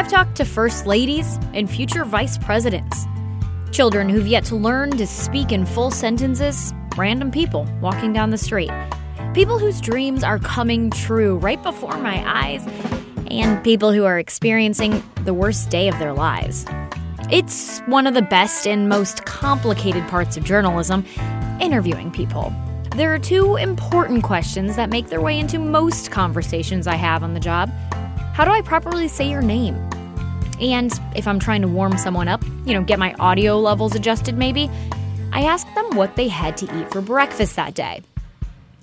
I've talked to first ladies and future vice presidents, children who've yet to learn to speak in full sentences, random people walking down the street, people whose dreams are coming true right before my eyes, and people who are experiencing the worst day of their lives. It's one of the best and most complicated parts of journalism interviewing people. There are two important questions that make their way into most conversations I have on the job. How do I properly say your name? And if I'm trying to warm someone up, you know, get my audio levels adjusted maybe, I ask them what they had to eat for breakfast that day.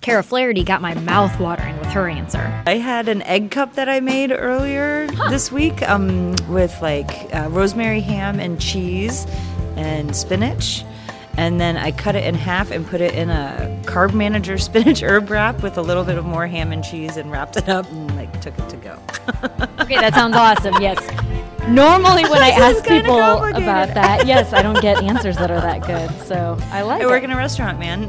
Kara Flaherty got my mouth watering with her answer. I had an egg cup that I made earlier huh. this week um, with like uh, rosemary ham and cheese and spinach. And then I cut it in half and put it in a carb manager spinach herb wrap with a little bit of more ham and cheese and wrapped it up and like took it to go. okay, that sounds awesome. Yes. Normally, when I ask people about that, yes, I don't get answers that are that good. So I like. I work in a restaurant, man.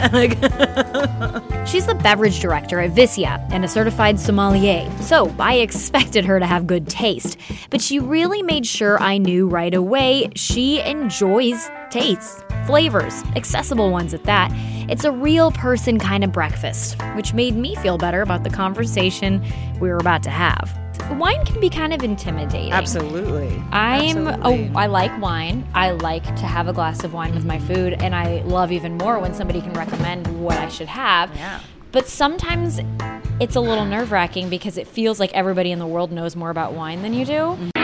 She's the beverage director at Vicia and a certified sommelier. So I expected her to have good taste, but she really made sure I knew right away she enjoys tastes, flavors, accessible ones at that. It's a real person kind of breakfast, which made me feel better about the conversation we were about to have wine can be kind of intimidating. Absolutely. I'm Absolutely. a, I like wine. I like to have a glass of wine with my food, and I love even more when somebody can recommend what I should have. Yeah. But sometimes it's a little nerve wracking because it feels like everybody in the world knows more about wine than you do. Mm-hmm.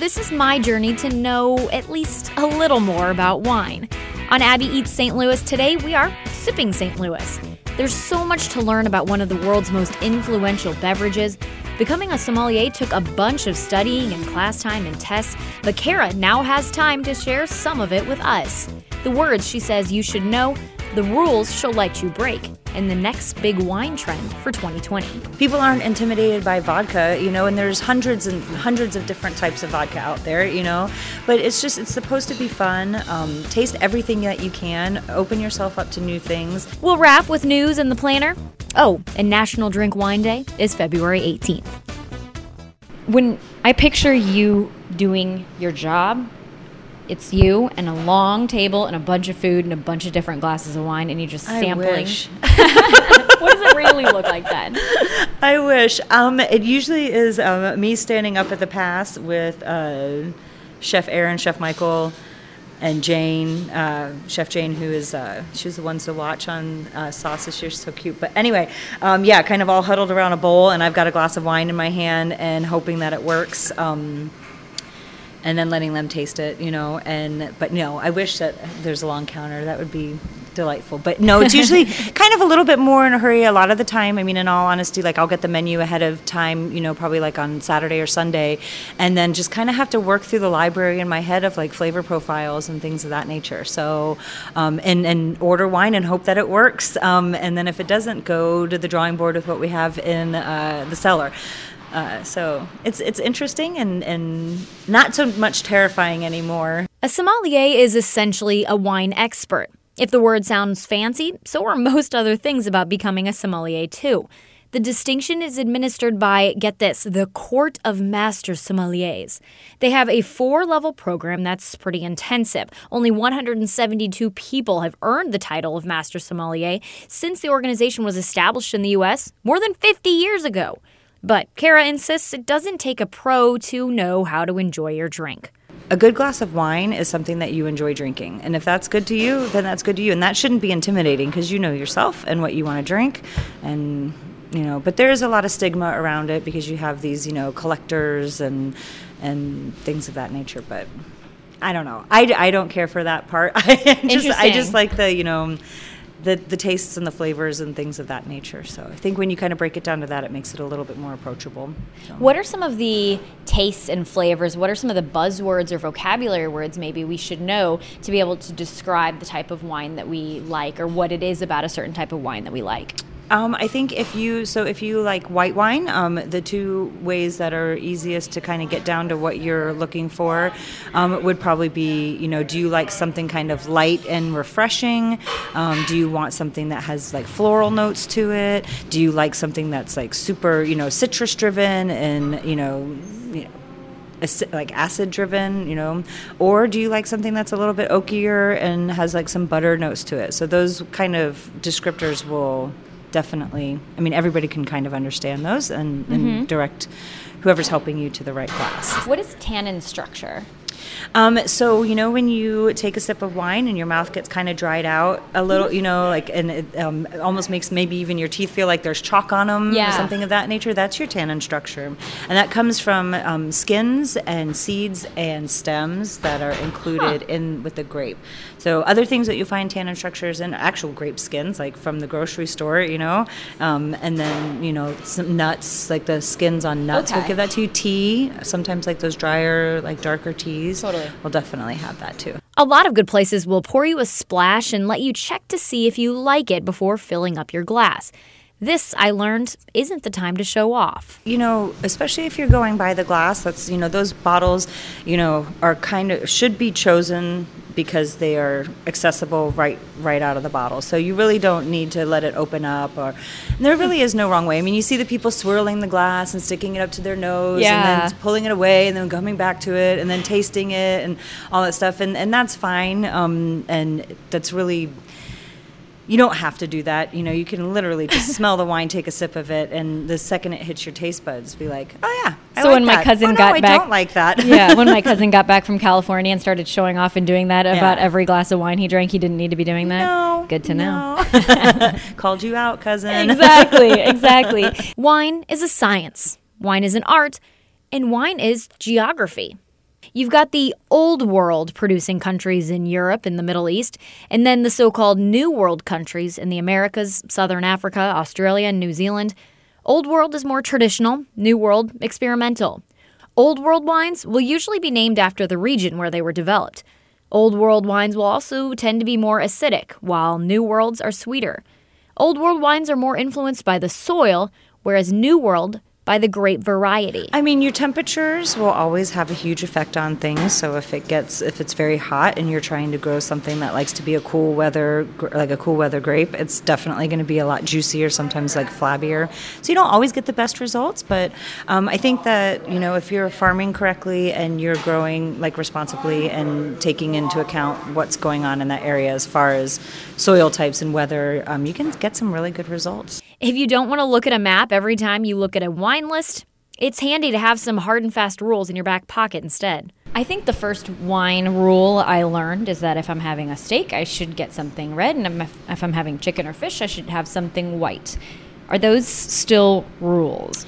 This is my journey to know at least a little more about wine. On Abby Eats St. Louis today, we are sipping St. Louis. There's so much to learn about one of the world's most influential beverages. Becoming a sommelier took a bunch of studying and class time and tests, but Kara now has time to share some of it with us. The words she says you should know, the rules she'll let you break, and the next big wine trend for 2020. People aren't intimidated by vodka, you know, and there's hundreds and hundreds of different types of vodka out there, you know, but it's just, it's supposed to be fun. Um, taste everything that you can, open yourself up to new things. We'll wrap with news and the planner. Oh, and National Drink Wine Day is February 18th. When I picture you doing your job, it's you and a long table and a bunch of food and a bunch of different glasses of wine, and you're just sampling. what does it really look like then? I wish. Um, it usually is um, me standing up at the pass with uh, Chef Aaron, Chef Michael, and Jane, uh, Chef Jane, who is uh, she's the one to watch on uh, Sausage. She's so cute. But anyway, um, yeah, kind of all huddled around a bowl, and I've got a glass of wine in my hand, and hoping that it works. Um, and then letting them taste it, you know. And but no, I wish that there's a long counter. That would be delightful. But no, it's usually kind of a little bit more in a hurry a lot of the time. I mean, in all honesty, like I'll get the menu ahead of time, you know, probably like on Saturday or Sunday, and then just kind of have to work through the library in my head of like flavor profiles and things of that nature. So, um, and and order wine and hope that it works. Um, and then if it doesn't, go to the drawing board with what we have in uh, the cellar. Uh, so it's it's interesting and, and not so much terrifying anymore. A sommelier is essentially a wine expert. If the word sounds fancy, so are most other things about becoming a sommelier too. The distinction is administered by, get this, the Court of Master Sommeliers. They have a four level program that's pretty intensive. Only 172 people have earned the title of Master Sommelier since the organization was established in the U.S. more than 50 years ago. But Kara insists it doesn't take a pro to know how to enjoy your drink. A good glass of wine is something that you enjoy drinking. And if that's good to you, then that's good to you. And that shouldn't be intimidating because you know yourself and what you want to drink. And, you know, but there is a lot of stigma around it because you have these, you know, collectors and, and things of that nature. But I don't know. I, I don't care for that part. I just, I just like the, you know, the the tastes and the flavors and things of that nature. So I think when you kind of break it down to that, it makes it a little bit more approachable. So. What are some of the tastes and flavors? What are some of the buzzwords or vocabulary words maybe we should know to be able to describe the type of wine that we like or what it is about a certain type of wine that we like? Um, I think if you so if you like white wine, um, the two ways that are easiest to kind of get down to what you're looking for um, would probably be you know do you like something kind of light and refreshing? Um, do you want something that has like floral notes to it? Do you like something that's like super you know citrus driven and you know you know like acid driven, you know, or do you like something that's a little bit oakier and has like some butter notes to it? So those kind of descriptors will definitely. I mean, everybody can kind of understand those and, and mm-hmm. direct whoever's helping you to the right glass. What is tannin structure? Um, so you know when you take a sip of wine and your mouth gets kind of dried out a little, you know, like and it um, almost makes maybe even your teeth feel like there's chalk on them yeah. or something of that nature. That's your tannin structure, and that comes from um, skins and seeds and stems that are included huh. in with the grape. So other things that you find tannin structures in actual grape skins, like from the grocery store, you know, um, and then you know some nuts, like the skins on nuts. Okay. We'll give that to you. Tea, sometimes like those drier, like darker teas. Totally. We'll definitely have that too. A lot of good places will pour you a splash and let you check to see if you like it before filling up your glass. This, I learned, isn't the time to show off. You know, especially if you're going by the glass, that's, you know, those bottles, you know, are kind of, should be chosen because they are accessible right right out of the bottle. So you really don't need to let it open up or there really is no wrong way. I mean, you see the people swirling the glass and sticking it up to their nose yeah. and then pulling it away and then coming back to it and then tasting it and all that stuff and and that's fine. Um, and that's really you don't have to do that. You know, you can literally just smell the wine, take a sip of it, and the second it hits your taste buds, be like, "Oh yeah." I so like when my cousin oh, got no, back, I don't like that. yeah, when my cousin got back from California and started showing off and doing that yeah. about every glass of wine he drank, he didn't need to be doing that. No, good to no. know. Called you out, cousin. exactly, exactly. wine is a science. Wine is an art, and wine is geography. You've got the old world producing countries in Europe and the Middle East, and then the so called new world countries in the Americas, Southern Africa, Australia, and New Zealand. Old world is more traditional, new world, experimental. Old world wines will usually be named after the region where they were developed. Old world wines will also tend to be more acidic, while new worlds are sweeter. Old world wines are more influenced by the soil, whereas new world by the grape variety. I mean, your temperatures will always have a huge effect on things. So if it gets if it's very hot and you're trying to grow something that likes to be a cool weather like a cool weather grape, it's definitely going to be a lot juicier, sometimes like flabbier. So you don't always get the best results, but um, I think that you know if you're farming correctly and you're growing like responsibly and taking into account what's going on in that area as far as soil types and weather, um, you can get some really good results. If you don't want to look at a map every time you look at a wine list, it's handy to have some hard and fast rules in your back pocket instead. I think the first wine rule I learned is that if I'm having a steak, I should get something red, and if I'm having chicken or fish, I should have something white. Are those still rules?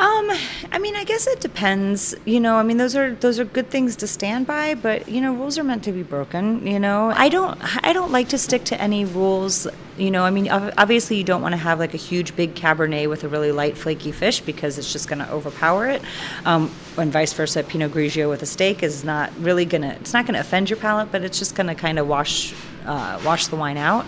Um, I mean, I guess it depends. You know, I mean, those are those are good things to stand by, but you know, rules are meant to be broken. You know, I don't I don't like to stick to any rules. You know, I mean, obviously, you don't want to have like a huge big Cabernet with a really light flaky fish because it's just going to overpower it. Um, and vice versa, Pinot Grigio with a steak is not really gonna it's not gonna offend your palate, but it's just going to kind of wash uh, wash the wine out.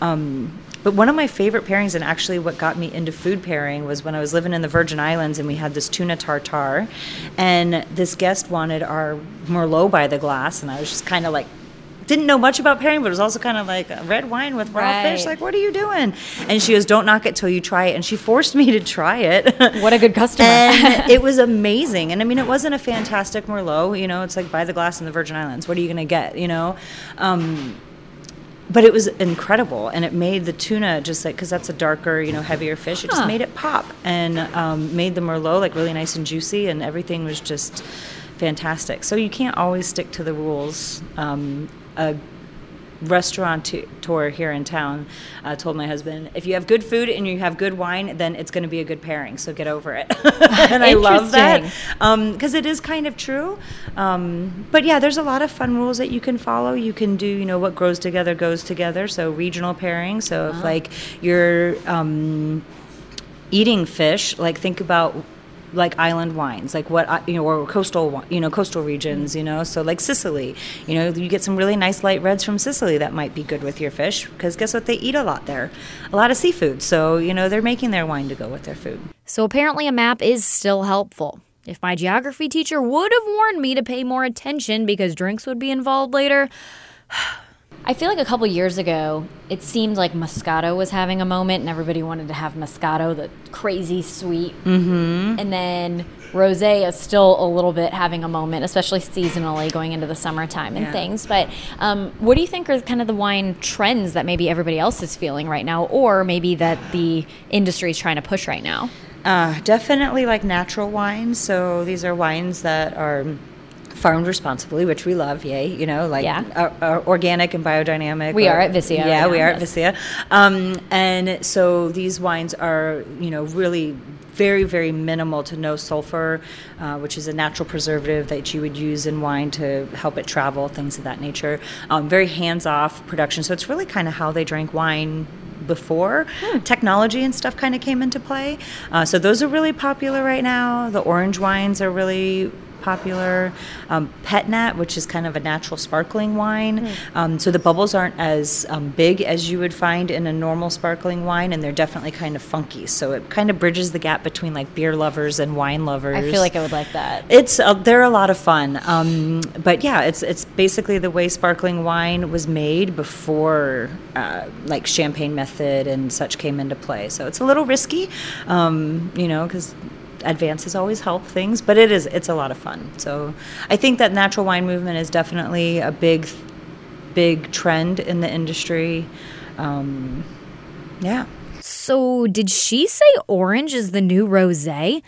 Um, but one of my favorite pairings, and actually what got me into food pairing, was when I was living in the Virgin Islands and we had this tuna tartare. And this guest wanted our Merlot by the glass, and I was just kind of like, didn't know much about pairing, but it was also kind of like red wine with raw right. fish. Like, what are you doing? And she goes, "Don't knock it till you try it." And she forced me to try it. What a good customer! and it was amazing. And I mean, it wasn't a fantastic Merlot. You know, it's like by the glass in the Virgin Islands. What are you going to get? You know. Um, but it was incredible and it made the tuna just like because that's a darker you know heavier fish it just made it pop and um, made the merlot like really nice and juicy and everything was just fantastic. So you can't always stick to the rules um, a restaurateur here in town uh, told my husband, if you have good food and you have good wine, then it's going to be a good pairing. So get over it. and I love that because um, it is kind of true. Um, but yeah, there's a lot of fun rules that you can follow. You can do, you know, what grows together goes together. So regional pairing. So if uh-huh. like you're um, eating fish, like think about like island wines, like what uh, you know, or coastal, you know, coastal regions, you know. So like Sicily, you know, you get some really nice light reds from Sicily that might be good with your fish because guess what? They eat a lot there, a lot of seafood. So you know, they're making their wine to go with their food. So apparently, a map is still helpful. If my geography teacher would have warned me to pay more attention because drinks would be involved later. I feel like a couple years ago, it seemed like Moscato was having a moment, and everybody wanted to have Moscato, the crazy sweet. Mm-hmm. And then Rosé is still a little bit having a moment, especially seasonally going into the summertime and Yeah. things. But um, what do you think are kind of the wine trends that maybe everybody else is feeling right now, or maybe that the industry is trying to push right now? Uh, definitely like natural wines. So these are wines that are farmed responsibly, which we love. Yay, you know, like Yeah. are, are organic and biodynamic. We or- are at Vicia Yeah, right we now, are at yes. Vicia. Um, and so these wines are, you know, really very, very minimal to no sulfur, uh, which is a natural preservative that you would use in wine to help it travel, things of that nature. Um, very hands off production. So it's really kind of how they drank wine before technology and stuff kind of came into play. Uh, so those are really popular right now. The orange wines are really popular. Um, Pet Nat, which is kind of a natural sparkling wine. Um, so the bubbles aren't as um, big as you would find in a normal sparkling wine, and they're definitely kind of funky. So it kind of bridges the gap between like beer lovers and wine lovers. I feel like I would like that. It's uh, they're a lot of fun, um, but yeah, it's it's basically the way sparkling wine was made before uh, like champagne method and such came into play. So it's a little risky, um, you know, because advances always help things, but it is it's a lot of fun. So I think that natural wine movement is definitely a big big trend in the industry. Um, yeah. So, did she say orange is the new rose? I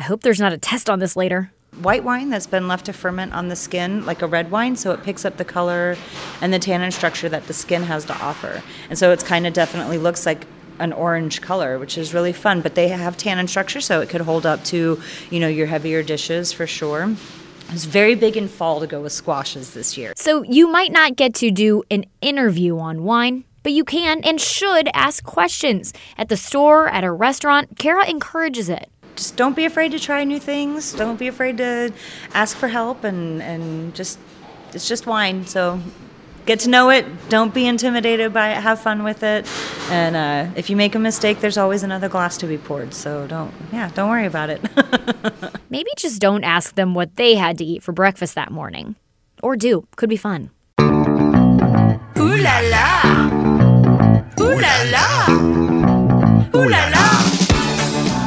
hope there's not a test on this later. white wine that's been left to ferment on the skin like a red wine so it picks up the color and the tannin structure that the skin has to offer and so it's kind of definitely looks like an orange color which is really fun but they have tannin structure so it could hold up to you know your heavier dishes for sure it's very big in fall to go with squashes this year So, you might not get to do an interview on wine, but you can and should ask questions. At the store, at a restaurant, Kara encourages it. just don't be afraid to try new things don't be afraid to ask for help and and just it's just wine so get to know it don't be intimidated by it have fun with it and uh, if you make a mistake there's always another glass to be poured so don't yeah don't worry about it Maybe just don't ask them what they had to eat for breakfast that morning. Or do. Could be fun. Ooh la la. Ooh la la. Ooh la la.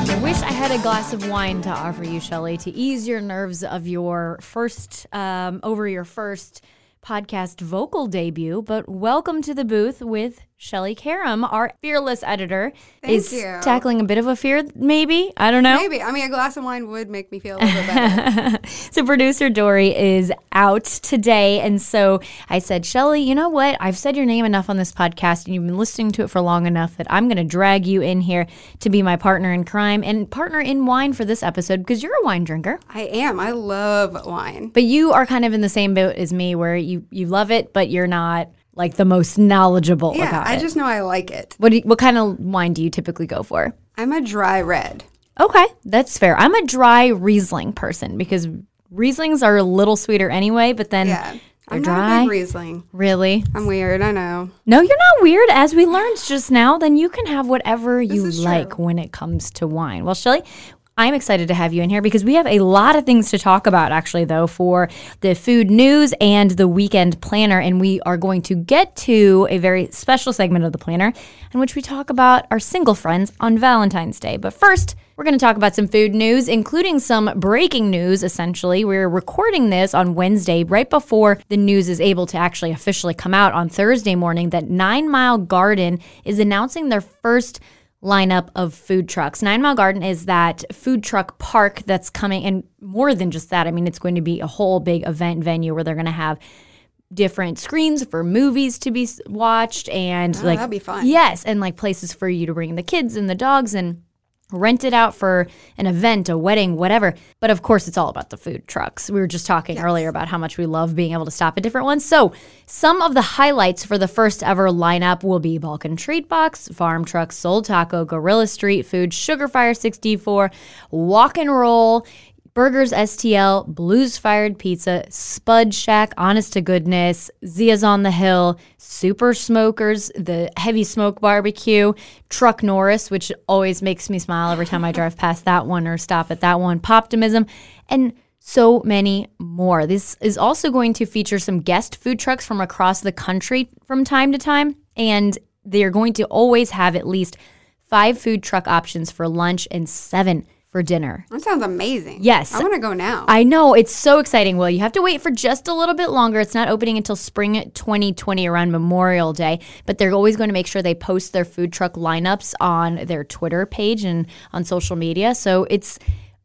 I wish I had a glass of wine to offer you, Shelley, to ease your nerves of your first, um, over your first podcast vocal debut. But welcome to the booth with Shelley Karam, our fearless editor. Thank is you. tackling a bit of a fear, maybe. I don't know. Maybe. I mean, a glass of wine would make me feel a little bit better. So producer Dory is out today, and so I said, Shelly, you know what? I've said your name enough on this podcast, and you've been listening to it for long enough that I'm going to drag you in here to be my partner in crime and partner in wine for this episode because you're a wine drinker, I am. I love wine. but you are kind of in the same boat as me, where you you love it, but you're not like the most knowledgeable Yeah, about I it. just know I like it. what do you, what kind of wine do you typically go for? I'm a dry red. Okay, that's fair. I'm a dry Riesling person because Rieslings are a little sweeter anyway, but then Yeah. they're I'm not dry. a big Riesling. Really? I'm weird. I know. No, you're not weird. As we learned just now, then you can have whatever you like true. when it comes to wine. Well, Shelly, I'm excited to have you in here because we have a lot of things to talk about, actually, though, for the food news and the weekend planner. And we are going to get to a very special segment of the planner in which we talk about our single friends on Valentine's Day. But first, we're going to talk about some food news, including some breaking news, essentially. We're recording this on Wednesday, right before the news is able to actually officially come out on Thursday morning, that Nine Mile Garden is announcing their first lineup of food trucks. Nine Mile Garden is that food truck park that's coming, and more than just that, I mean, it's going to be a whole big event venue where they're going to have different screens for movies to be watched and oh, like that'd be fun. Yes, and like places for you to bring the kids and the dogs and rent it out for an event, a wedding, whatever. But of course, it's all about the food trucks. We were just talking earlier about how much we love being able to stop at different ones. So, some of the highlights for the first ever lineup will be Balkan Treat Box, Farm Truck, Soul Taco, Gorilla Street Food, Sugarfire 64, Walk and Roll. Burgers STL, Blues Fired Pizza, Spud Shack, Honest to Goodness, Zia's on the Hill, Super Smokers, the Heavy Smoke Barbecue, Truck Norris, which always makes me smile every time I drive past that one or stop at that one, Poptimism, and so many more. This is also going to feature some guest food trucks from across the country from time to time, and they are going to always have at least five food truck options for lunch and seven for dinner. That sounds amazing. Yes. I want to go now. I know it's so exciting. Well, you have to wait for just a little bit longer. It's not opening until spring 2020 around Memorial Day, but they're always going to make sure they post their food truck lineups on their Twitter page and on social media. So it's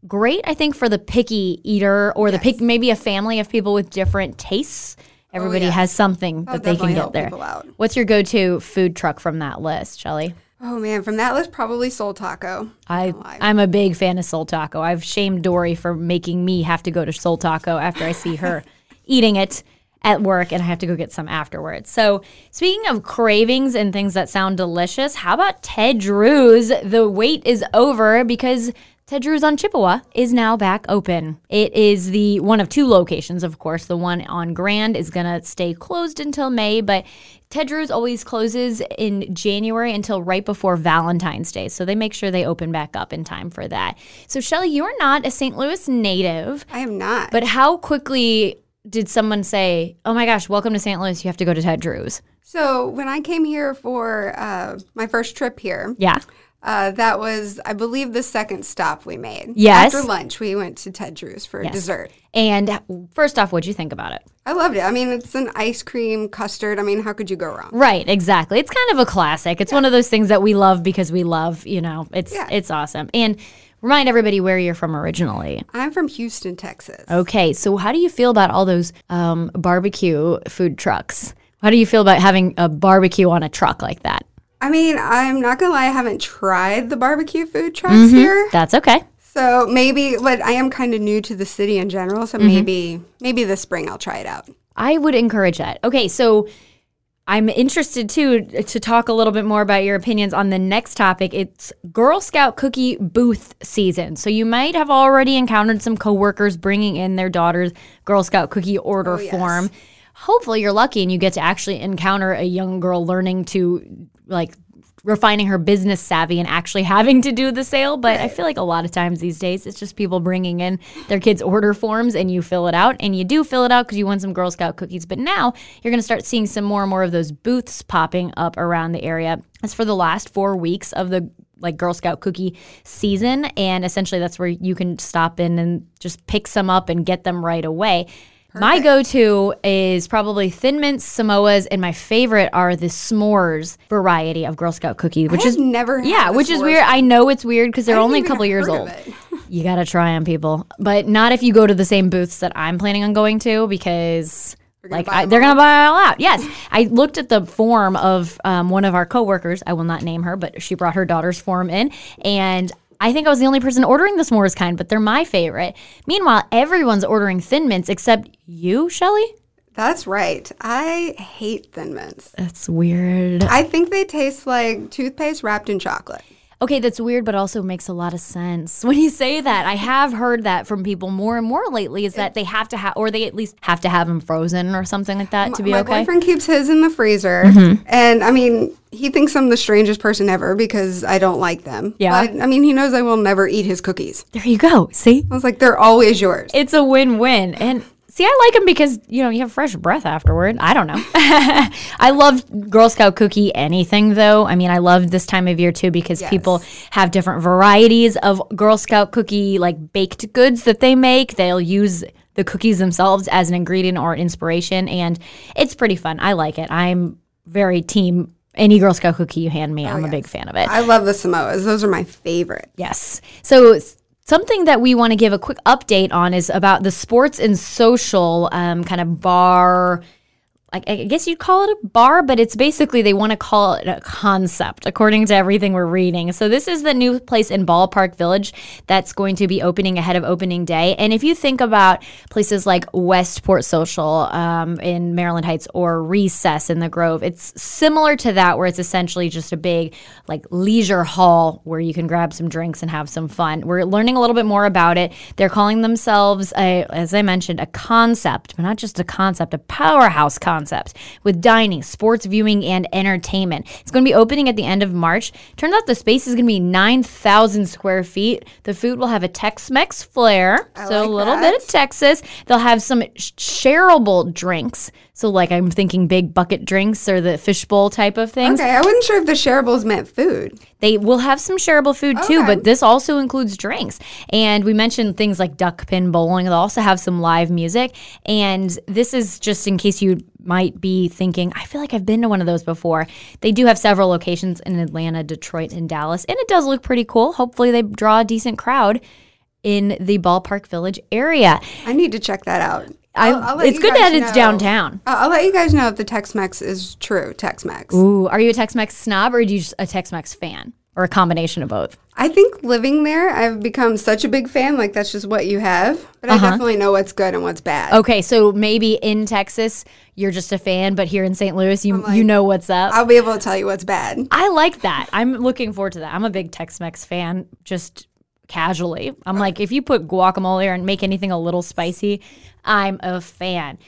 great, I think, for the picky eater or the pick maybe a family of people with different tastes. Everybody yeah. has something That'll that they can get there. What's your go-to food truck from that list, Shelly? Oh man, from that list, probably Soul Taco. I I'm a big fan of Soul Taco. I've shamed Dory for making me have to go to Soul Taco after I see her eating it at work and I have to go get some afterwards. So, speaking of cravings and things that sound delicious, how about Ted Drewes? The wait is over because Ted Drewes on Chippewa is now back open. It is the one of two locations, of course. The one on Grand is going to stay closed until May, but Ted Drewes always closes in January until right before Valentine's Day. So they make sure they open back up in time for that. So, Shelly, you're not a St. Louis native, I am not. but how quickly did someone say, oh my gosh, welcome to St. Louis, you have to go to Ted Drewes? so when I came here for uh, my first trip here, Yeah. Uh, that was, I believe, the second stop we made. Yes. After lunch, we went to Ted Drewes for dessert. And first off, what'd you think about it? I loved it. I mean, it's an ice cream custard. I mean, how could you go wrong? Right, exactly. It's kind of a classic. It's one of those things that we love because we love, you know, it's Yeah. it's awesome. And remind everybody where you're from originally. I'm from Houston, Texas. Okay, so how do you feel about all those um, barbecue food trucks? How do you feel about having a barbecue on a truck like that? I mean, I'm not gonna lie, I haven't tried the barbecue food trucks Mm-hmm. here. That's okay. So maybe, but I am kind of new to the city in general. So Mm-hmm. maybe, maybe this spring I'll try it out. I would encourage that. Okay, so I'm interested too to talk a little bit more about your opinions on the next topic. It's Girl Scout cookie booth season. So you might have already encountered some coworkers bringing in their daughter's Girl Scout cookie order yes. form. Hopefully you're lucky and you get to actually encounter a young girl learning to like refining her business savvy and actually having to do the sale. But I feel like a lot of times these days it's just people bringing in their kids' order forms and you fill it out. And you do fill it out because you want some Girl Scout cookies. But now you're going to start seeing some more and more of those booths popping up around the area. As for the last four weeks of the like Girl Scout cookie season. And essentially that's where you can stop in and just pick some up and get them right away. My go to is probably Thin Mints, Samoas, and my favorite are the s'mores variety of Girl Scout cookie, which is never yeah, which is weird. I know it's weird because they're only a couple years old. You gotta try them, people, but not if you go to the same booths that I'm planning on going to because. Like I, they're gonna buy it all out. Yes, I looked at the form of um, one of our coworkers. I will not name her, but she brought her daughter's form in, and I think I was the only person ordering the s'mores kind, but they're my favorite. Meanwhile, everyone's ordering Thin Mints except you, Shelly. That's right. I hate Thin Mints. That's weird. I think they taste like toothpaste wrapped in chocolate. Okay, that's weird, but also makes a lot of sense when you say that. I have heard that from people more and more lately. Is that they have to have, or they at least have to have them frozen or something like that to be My okay. Mm-hmm. boyfriend keeps his in the freezer, and I mean, he thinks I'm the strangest person ever because I don't like them. Yeah. But, I mean, he knows I will never eat his cookies. There you go. See, I was like, they're always yours. it's a win-win, and see, I like them because you know you have fresh breath afterward. I don't know. I love Girl Scout cookie anything though. I mean, I love this time of year too because Yes. people have different varieties of Girl Scout cookie like baked goods that they make. They'll use the cookies themselves as an ingredient or inspiration, and it's pretty fun. I like it. I'm very team any Girl Scout cookie you hand me. Oh, I'm a big fan of it. I love the Samoas. Those are my favorite. Yes. So something that we want to give a quick update on is about the sports and social um, kind of bar I I guess you'd call it a bar, but it's basically they want to call it a concept, according to everything we're reading. So this is the new place in Ballpark Village that's going to be opening ahead of opening day. And if you think about places like Westport Social um, in Maryland Heights or Recess in the Grove, it's similar to that, where it's essentially just a big like leisure hall where you can grab some drinks and have some fun. We're learning a little bit more about it. They're calling themselves, a, as I mentioned, a concept, but not just a concept, a powerhouse concept with dining, sports viewing, and entertainment. It's going to be opening at the end of March. Turns out the space is going to be 9,000 square feet. The food will have a Tex Mex flair, so a little that. bit of Texas. They'll have some shareable drinks. So, like, I'm thinking big bucket drinks or the fishbowl type of things. Okay, I wasn't sure if the shareables meant food. They will have some shareable food too, but this also includes drinks. And we mentioned things like duck pin bowling. They'll also have some live music. And this is just in case you might be thinking, I feel like I've been to one of those before. They do have several locations in Atlanta, Detroit, and Dallas. And it does look pretty cool. Hopefully, they draw a decent crowd in the Ballpark Village area. I need to check that out. I'll- I'll it's good that it's know. downtown. I'll I'll let you guys know if the Tex-Mex is true. Tex-Mex. Ooh, are you a Tex Mex snob or are you just a Tex Mex fan? Or a combination of both? I think living there, I've become such a big fan. Like that's just what you have. But Uh-huh. I definitely know what's good and what's bad. Okay, so maybe in Texas you're just a fan, but here in St. Louis you you know what's up. I'll be able to tell you what's bad. I like that. I'm looking forward to that. I'm a big Tex-Mex fan, just casually. I'm like, if you put guacamole or and make anything a little spicy, I'm a fan.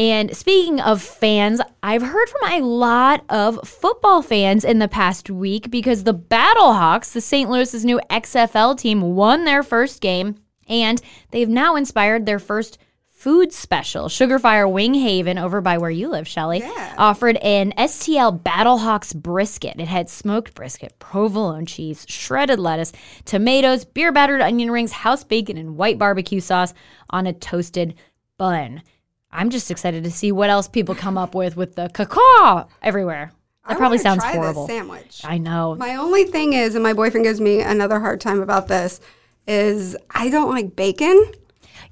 And speaking of fans, I've heard from a lot of football fans in the past week because the Battlehawks, the St. Louis's new XFL team, won their first game and they've now inspired their first food special. Sugarfire Wing Haven over by where you live, Shelly, Yeah. offered an STL Battlehawks brisket. It had smoked brisket, provolone cheese, shredded lettuce, tomatoes, beer battered onion rings, house bacon, and white barbecue sauce on a toasted bun. I'm just excited to see what else people come up with with the cacao everywhere. That I probably sounds try this horrible. sandwich. I know. My only thing is, and my boyfriend gives me another hard time about this, is I don't like bacon,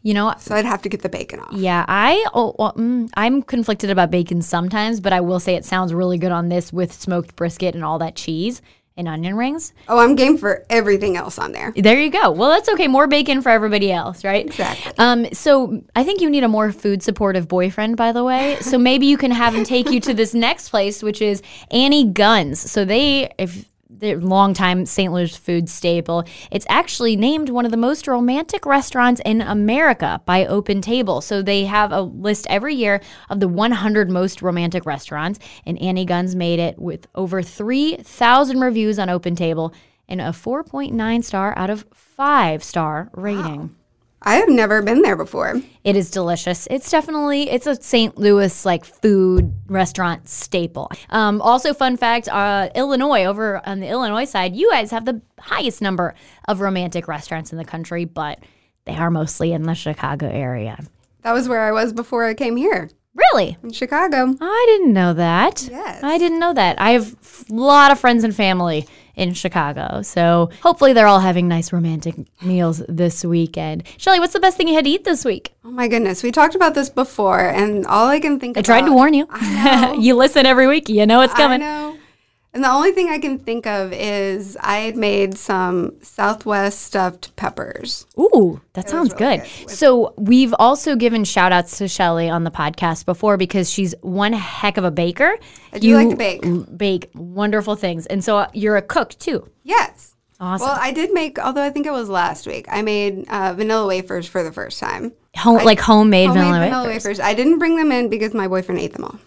You know, so I'd have to get the bacon off. Yeah, I oh, well, mm, I'm conflicted about bacon sometimes, but I will say it sounds really good on this with smoked brisket and all that cheese and onion rings. Oh, I'm game for everything else on there. There you go. Well, that's okay. More bacon for everybody else, right? Exactly. Um, so I think you need a more food supportive boyfriend, by the way. So maybe you can have him take you to this next place, which is Annie Gunn's. So they, if they're longtime St. Louis food staple, it's actually named one of the most romantic restaurants in America by Open Table. So they have a list every year of the 100 most romantic restaurants, and Annie Gunn's made it with over 3,000 reviews on Open Table and a 4.9 star out of 5 star rating. I have never been there before. It is delicious. It's definitely it's a St. Louis like food restaurant staple. Um, also, fun fact: uh, Illinois over on the Illinois side, you guys have the highest number of romantic restaurants in the country, but they are mostly in the Chicago area. That was where I was before I came here Really? in Chicago. I didn't know that. Yes. I didn't know that. I have a lot of friends and family in Chicago. So hopefully they're all having nice romantic meals this weekend. Shelly, what's the best thing you had to eat this week? Oh my goodness, we talked about this before, and all I can think I about. tried to warn you. I you listen every week. You know it's I coming. know. And the only thing I can think of is I had made some Southwest stuffed peppers. Ooh, that sounds really good. good. So we've also given shout outs to Shelly on the podcast before because she's one heck of a baker. I do you like to bake. Bake wonderful things. And so uh, you're a cook too. Yes. Awesome. Well, I did make, although I think it was last week, I made uh, vanilla wafers for the first time. Home, like homemade, Homemade vanilla, vanilla wafers. wafers. I didn't bring them in because my boyfriend ate them all.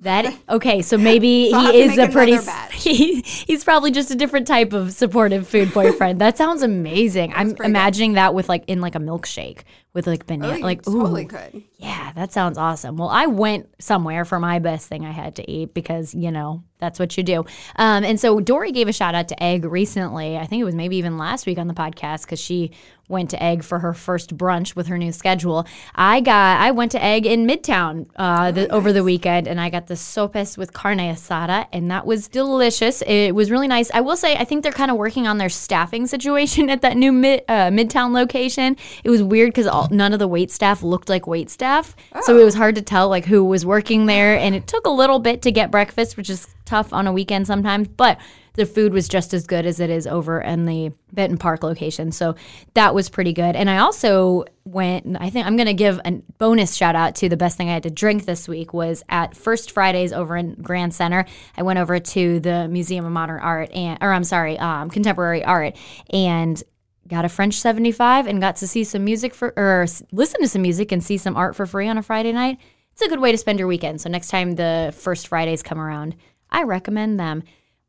That okay, so maybe So he is a pretty. He, he's probably just a different type of supportive food boyfriend. that sounds amazing. I'm pretty good. imagining that with like in like a milkshake with like banana, Oh, like ooh, totally could. Yeah, that sounds awesome. Well, I went somewhere for my best thing I had to eat because, you know, that's what you do. Um, and so Dory gave a shout out to Egg recently. I think it was maybe even last week on the podcast because she went to Egg for her first brunch with her new schedule. I got, I went to Egg in Midtown uh, the, over the weekend and I got the sopes with carne asada and that was delicious. It was really nice. I will say, I think they're kind of working on their staffing situation at that new mid, uh, Midtown location. It was weird because none of the wait staff looked like wait staff, so it was hard to tell like who was working there. And it took a little bit to get breakfast, which is tough on a weekend sometimes. But the food was just as good as it is over in the Benton Park location. So that was pretty good. And I also went, I think I'm going to give a bonus shout out to the best thing I had to drink this week was at First Fridays over in Grand Center. I went over to the Museum of Modern Art and, or I'm sorry, um, Contemporary Art and got a French 75 and got to see some music for, or listen to some music and see some art for free on a Friday night. It's a good way to spend your weekend. So next time the First Fridays come around, I recommend them.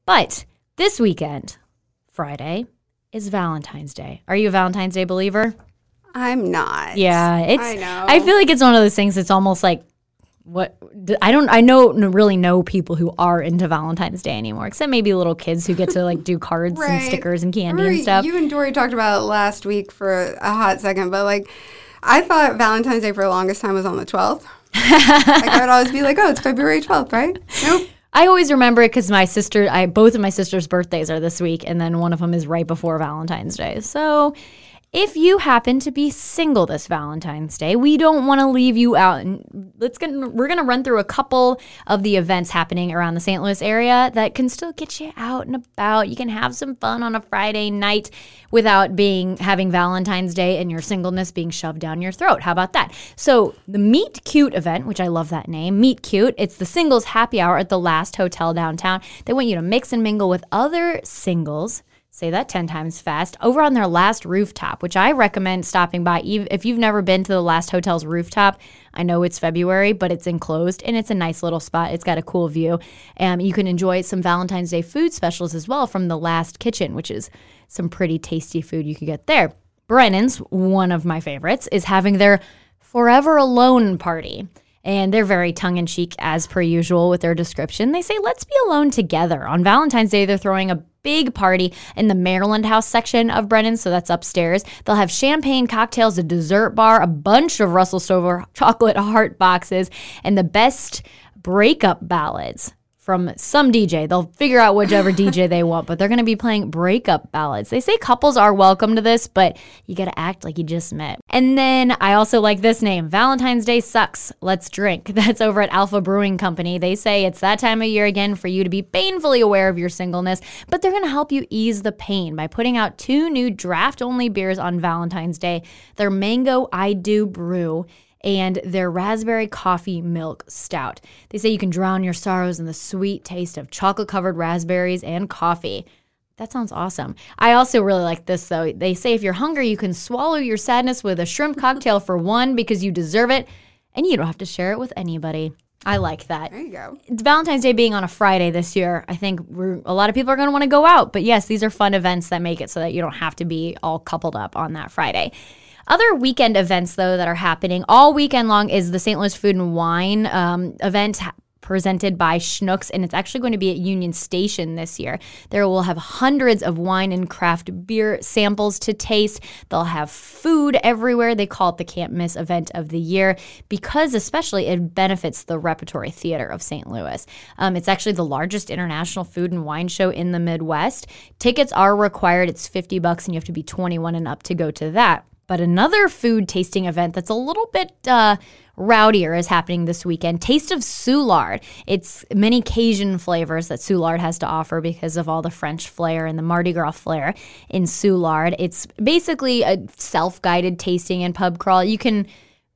But this weekend, Friday, is Valentine's Day. Are you a Valentine's Day believer? I'm not. Yeah, it's. I know. I feel like it's one of those things. It's almost like what I don't. I know really know people who are into Valentine's Day anymore, except maybe little kids who get to like do cards and stickers and candy Remember and stuff. You and Dory talked about it last week for a hot second, but like, I thought Valentine's Day for the longest time was on the 12th. like, I would always be like, oh, it's February 12th, right? Nope. I always remember it because my sister, I both of my sister's birthdays are this week, and then one of them is right before Valentine's Day. So, if you happen to be single this Valentine's Day, we don't want to leave you out. Let's get, we're to run through a couple of the events happening around the St. Louis area that can still get you out and about. You can have some fun on a Friday night without being having Valentine's Day and your singleness being shoved down your throat. How about that? So, the Meet Cute event, which I love that name, Meet Cute, it's the singles happy hour at the last hotel downtown. They want you to mix and mingle with other singles. Say that 10 times fast. Over on their last rooftop, which I recommend stopping by. If you've never been to the last hotel's rooftop, I know it's February, but it's enclosed and it's a nice little spot. It's got a cool view. Um, you can enjoy some Valentine's Day food specials as well from the last kitchen, which is some pretty tasty food you can get there. Brennan's, one of my favorites, is having their Forever Alone party. And they're very tongue in cheek, as per usual, with their description. They say, let's be alone together. On Valentine's Day, they're throwing a big party in the Maryland House section of Brennan, so that's upstairs. They'll have champagne, cocktails, a dessert bar, a bunch of Russell Stover chocolate heart boxes, and the best breakup ballads from some DJ. They'll figure out whichever DJ they want, but they're going to be playing breakup ballads. They say couples are welcome to this, but you got to act like you just met. And then I also like this name Valentine's Day Sucks. Let's drink. That's over at Alpha Brewing Company. They say it's that time of year again for you to be painfully aware of your singleness, but they're going to help you ease the pain by putting out two new draft only beers on Valentine's Day. Their Mango I Do Brew and their raspberry coffee milk stout. They say you can drown your sorrows in the sweet taste of chocolate covered raspberries and coffee. That sounds awesome. I also really like this though. They say if you're hungry, you can swallow your sadness with a shrimp cocktail for one because you deserve it and you don't have to share it with anybody. I like that. There you go. It's Valentine's Day being on a Friday this year, I think we're, a lot of people are going to want to go out. But yes, these are fun events that make it so that you don't have to be all coupled up on that Friday. Other weekend events, though, that are happening all weekend long is the St. Louis Food and Wine um, event presented by Schnucks, and it's actually going to be at Union Station this year. There will have hundreds of wine and craft beer samples to taste. They'll have food everywhere. They call it the Can't Miss event of the year because, especially, it benefits the Repertory Theater of St. Louis. Um, it's actually the largest international food and wine show in the Midwest. Tickets are required. It's 50 bucks, and you have to be 21 and up to go to that. But another food tasting event that's a little bit uh, rowdier is happening this weekend. Taste of Soulard. It's many Cajun flavors that Soulard has to offer because of all the French flair and the Mardi Gras flair in Soulard. It's basically a self guided tasting and pub crawl. You can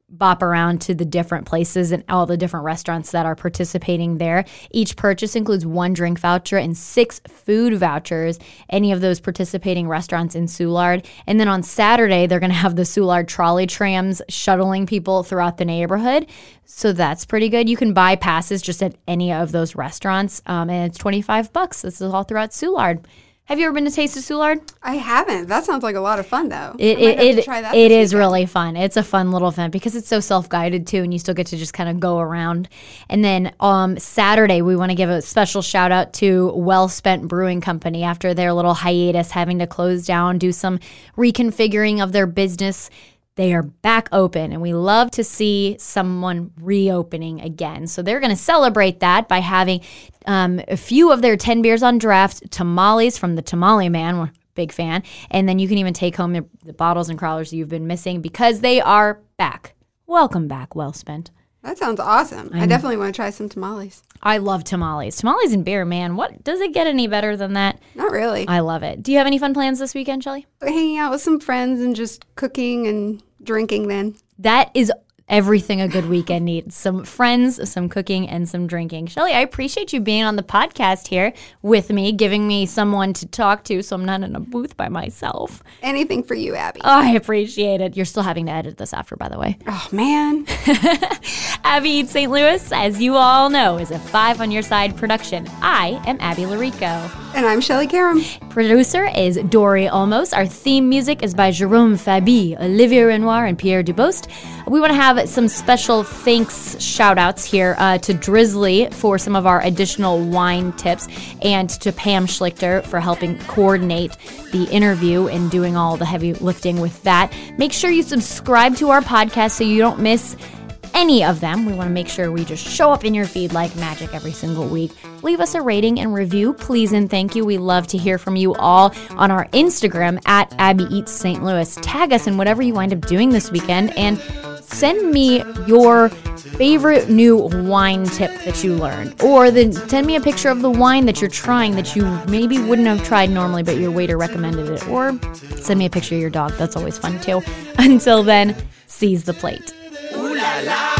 bop around to the different places and all the different restaurants that are participating there. Each purchase includes one drink voucher and six food vouchers, any of those participating restaurants in Soulard. And then on Saturday, they're going to have the Soulard trolley trams shuttling people throughout the neighborhood. So that's pretty good. You can buy passes just at any of those restaurants, um, and it's 25 bucks. This is all throughout Soulard. Have you ever been to Taste of Soulard? I haven't. That sounds like a lot of fun, though. It it, it, try that it weekend. really fun. It's a fun little event because it's so self guided too, and you still get to just kind of go around. And then um, Saturday, we want to give a special shout out to Well Spent Brewing Company after their little hiatus, having to close down, do some reconfiguring of their business. They are back open, and we love to see someone reopening again. So they're going to celebrate that by having um, a few of their 10 beers on draft, tamales from the Tamale Man. We're big fan. And then you can even take home the, the bottles and crowlers you've been missing because they are back. Welcome back, well spent. That sounds awesome. I definitely want to try some tamales. I love tamales. Tamales and beer, man. What does it get any better than that? Not really. I love it. Do you have any fun plans this weekend, Shelly? Hanging out with some friends and just cooking and drinking then. That is everything a good weekend needs some friends, some cooking, and some drinking. Shelly, I appreciate you being on the podcast here with me, giving me someone to talk to so I'm not in a booth by myself. Anything for you, Abby. Oh, I appreciate it. You're still having to edit this after, by the way. oh, man. Abby Eats St. Louis, as you all know, is a five on your side production. I am Abby Llorico. And I'm Shelly Karam. Producer is Dory Olmos. Our theme music is by Jerome Fabi, Olivier Renoir, and Pierre Dubost. We want to have some special thanks shout outs here uh, to Drizly for some of our additional wine tips and to Pam Schlichter for helping coordinate the interview and doing all the heavy lifting with that. Make sure you subscribe to our podcast so you don't miss any of them. We want to make sure we just show up in your feed like magic every single week. Leave us a rating and review, please and thank you. We love to hear from you all on our Instagram at Abby Eats St. Louis. Tag us in whatever you wind up doing this weekend and send me your favorite new wine tip that you learned or then send me a picture of the wine that you're trying that you maybe wouldn't have tried normally but your waiter recommended it or send me a picture of your dog. That's always fun too. Until then seize the plate. Ooh la la.